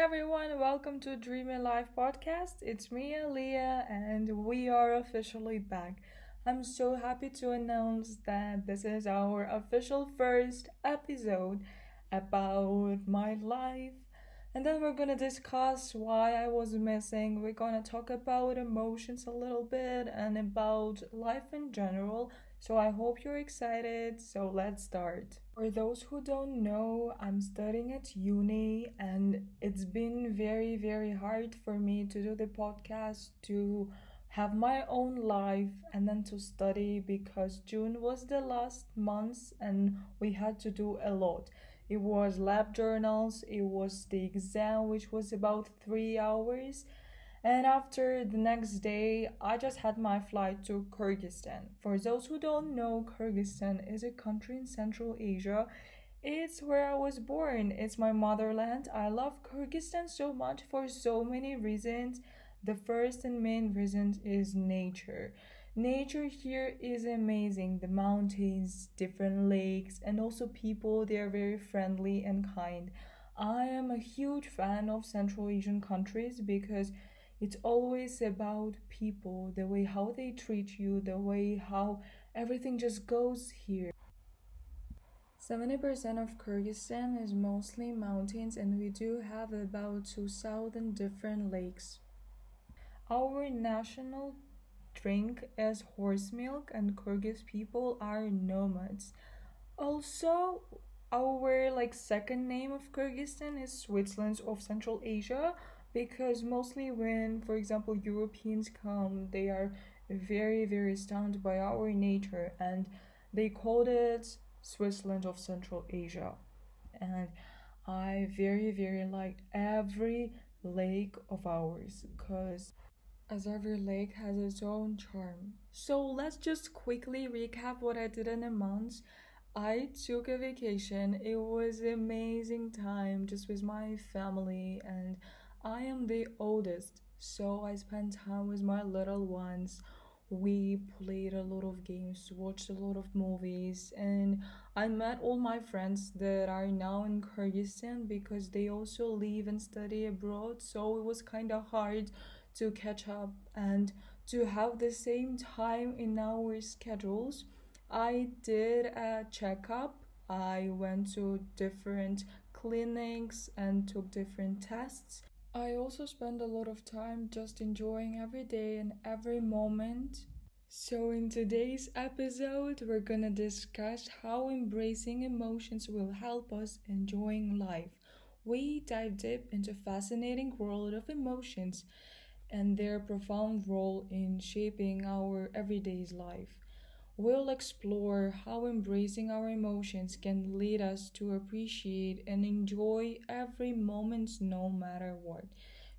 everyone, welcome to Dreamy Life podcast. It's me, Leah, and we are officially back. I'm so happy to announce that this is our official first episode about my life. And then we're gonna discuss why I was missing. We're gonna talk about emotions a little bit and about life in general. So I hope you're excited. So let's start. For those who don't know, I'm studying at uni and it's been very, very hard for me to do the podcast, to have my own life and then to study because June was the last month and we had to do a lot. It was lab journals, it was the exam, which was about three hours and after the next day, I just had my flight to Kyrgyzstan. For those who don't know, Kyrgyzstan is a country in Central Asia. It's where I was born. It's my motherland. I love Kyrgyzstan so much for so many reasons. The first and main reason is nature. Nature here is amazing. The mountains, different lakes, and also people, they are very friendly and kind. I am a huge fan of Central Asian countries because it's always about people, the way how they treat you, the way how everything just goes here. 70% of Kyrgyzstan is mostly mountains, and we do have about 2,000 different lakes. Our national drink is horse milk, and Kyrgyz people are nomads. Also, our like second name of Kyrgyzstan is Switzerland of Central Asia because mostly when for example europeans come they are very very stunned by our nature and they called it switzerland of central asia. And i very very liked every lake of ours because as every lake has its own charm. So let's just quickly recap what i did in a month. I took a vacation. It was amazing time just with my family and I am the oldest, so I spent time with my little ones. We played a lot of games, watched a lot of movies, and I met all my friends that are now in Kyrgyzstan because they also live and study abroad, so it was kind of hard to catch up and to have the same time in our schedules. I did a checkup. I went to different clinics and took different tests I also spend a lot of time just enjoying every day and every moment. So, in today's episode, we're gonna discuss how embracing emotions will help us enjoying life. We dive deep into fascinating world of emotions and their profound role in shaping our everyday's life. We'll explore how embracing our emotions can lead us to appreciate and enjoy every moment no matter what.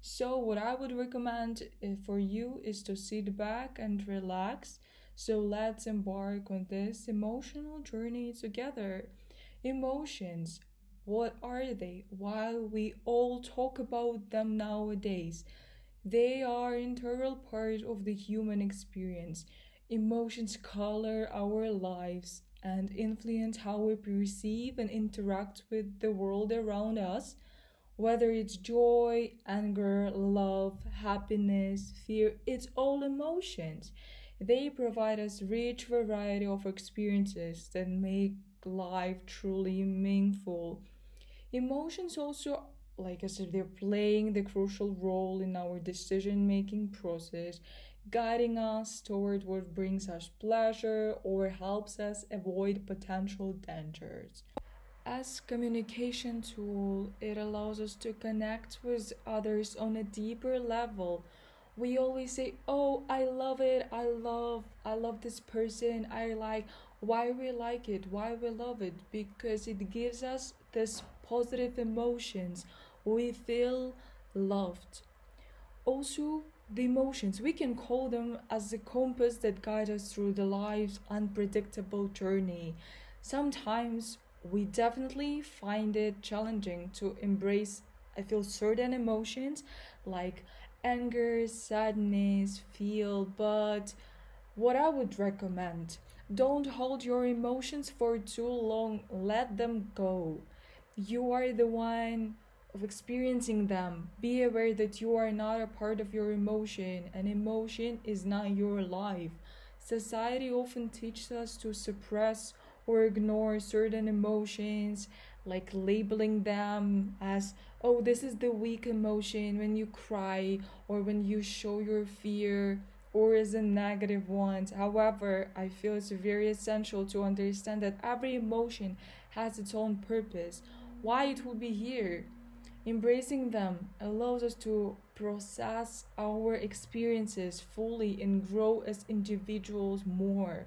So, what I would recommend eh, for you is to sit back and relax. So, let's embark on this emotional journey together. Emotions, what are they? Why we all talk about them nowadays? They are integral part of the human experience. Emotions color our lives and influence how we perceive and interact with the world around us. Whether it's joy, anger, love, happiness, fear, it's all emotions. They provide us rich variety of experiences that make life truly meaningful. Emotions also like I said, they're playing the crucial role in our decision making process guiding us toward what brings us pleasure or helps us avoid potential dangers. As communication tool, it allows us to connect with others on a deeper level. We always say, "Oh, I love it. I love I love this person. I like why we like it, why we love it because it gives us this positive emotions. We feel loved. Also, the emotions we can call them as the compass that guide us through the life's unpredictable journey. Sometimes we definitely find it challenging to embrace i feel certain emotions like anger sadness feel but what i would recommend don't hold your emotions for too long. Let them go. You are the one of experiencing them. Be aware that you are not a part of your emotion, and emotion is not your life. Society often teaches us to suppress or ignore certain emotions, like labeling them as, oh, this is the weak emotion when you cry or when you show your fear or as a negative one. However, I feel it's very essential to understand that every emotion has its own purpose, why it will be here. Embracing them allows us to process our experiences fully and grow as individuals more.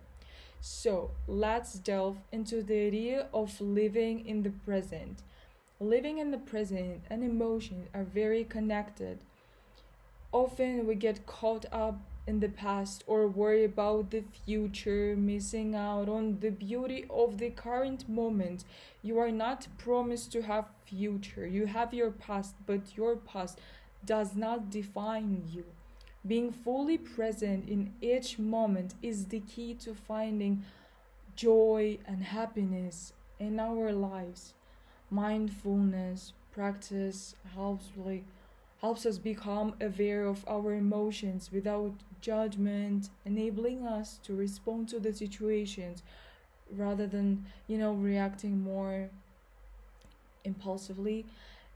So, let's delve into the idea of living in the present. Living in the present and emotions are very connected. Often we get caught up in the past or worry about the future, missing out on the beauty of the current moment. You are not promised to have future. You have your past, but your past does not define you. Being fully present in each moment is the key to finding joy and happiness in our lives. Mindfulness practice helps like helps us become aware of our emotions without judgment, enabling us to respond to the situations rather than, you know, reacting more impulsively.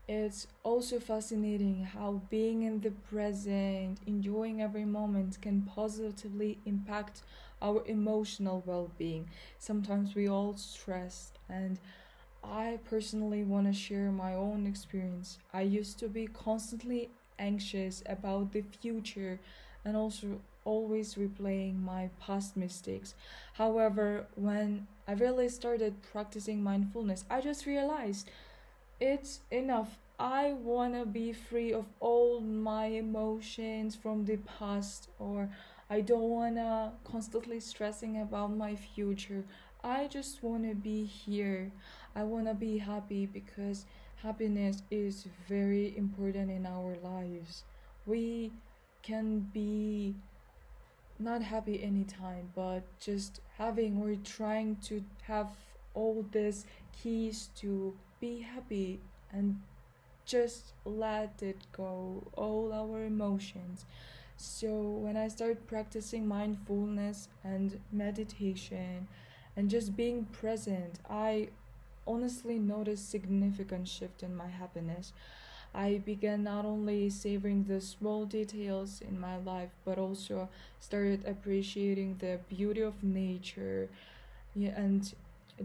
It's also fascinating how being in the present, enjoying every moment, can positively impact our emotional well being. Sometimes we all stress and I personally want to share my own experience. I used to be constantly anxious about the future and also always replaying my past mistakes. However, when I really started practicing mindfulness, I just realized it's enough. I want to be free of all my emotions from the past or I don't want to constantly stressing about my future. I just want to be here. I want to be happy because happiness is very important in our lives. We can be not happy anytime, but just having or trying to have all these keys to be happy and just let it go, all our emotions. So, when I start practicing mindfulness and meditation, and just being present i honestly noticed significant shift in my happiness. I began not only savoring the small details in my life but also started appreciating the beauty of nature. And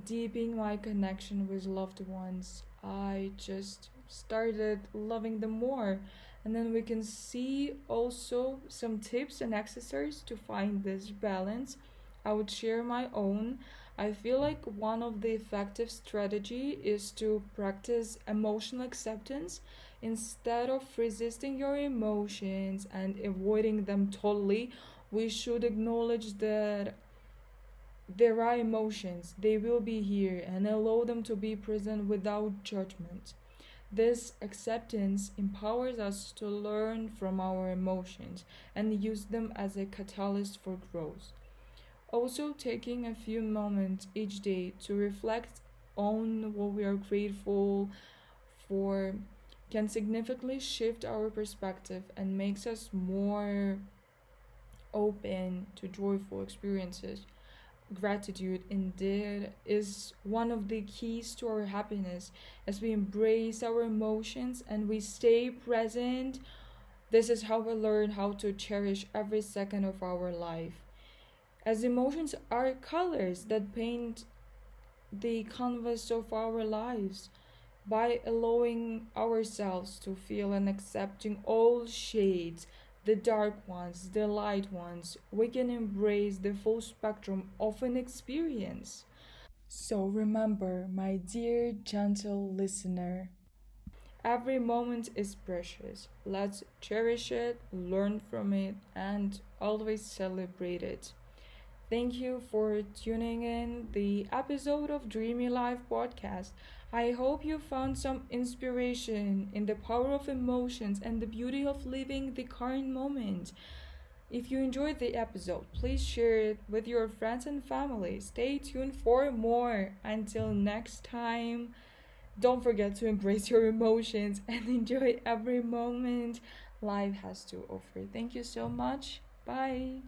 deepening my connection with loved ones. I just started loving them more. And then we can see also some tips and exercises to find this balance. I would share my own I feel like one of the effective strategy is to practice emotional acceptance instead of resisting your emotions and avoiding them totally. We should acknowledge that there are emotions, they will be here, and allow them to be present without judgment. This acceptance empowers us to learn from our emotions and use them as a catalyst for growth. Also, taking a few moments each day to reflect on what we are grateful for can significantly shift our perspective and makes us more open to joyful experiences. Gratitude indeed is one of the keys to our happiness as we embrace our emotions and we stay present. This is how we learn how to cherish every second of our life as emotions are colors that paint the canvas of our lives by allowing ourselves to feel and accepting all shades the dark ones the light ones we can embrace the full spectrum of an experience. So remember my dear gentle listener every moment is precious. Let's cherish it learn from it and always celebrate it Thank you for tuning in the episode of Dreamy Life podcast. I hope you found some inspiration in the power of emotions and the beauty of living the current moment. If you enjoyed the episode, please share it with your friends and family. Stay tuned for more. Until next time, don't forget to embrace your emotions and enjoy every moment life has to offer. Thank you so much. Bye.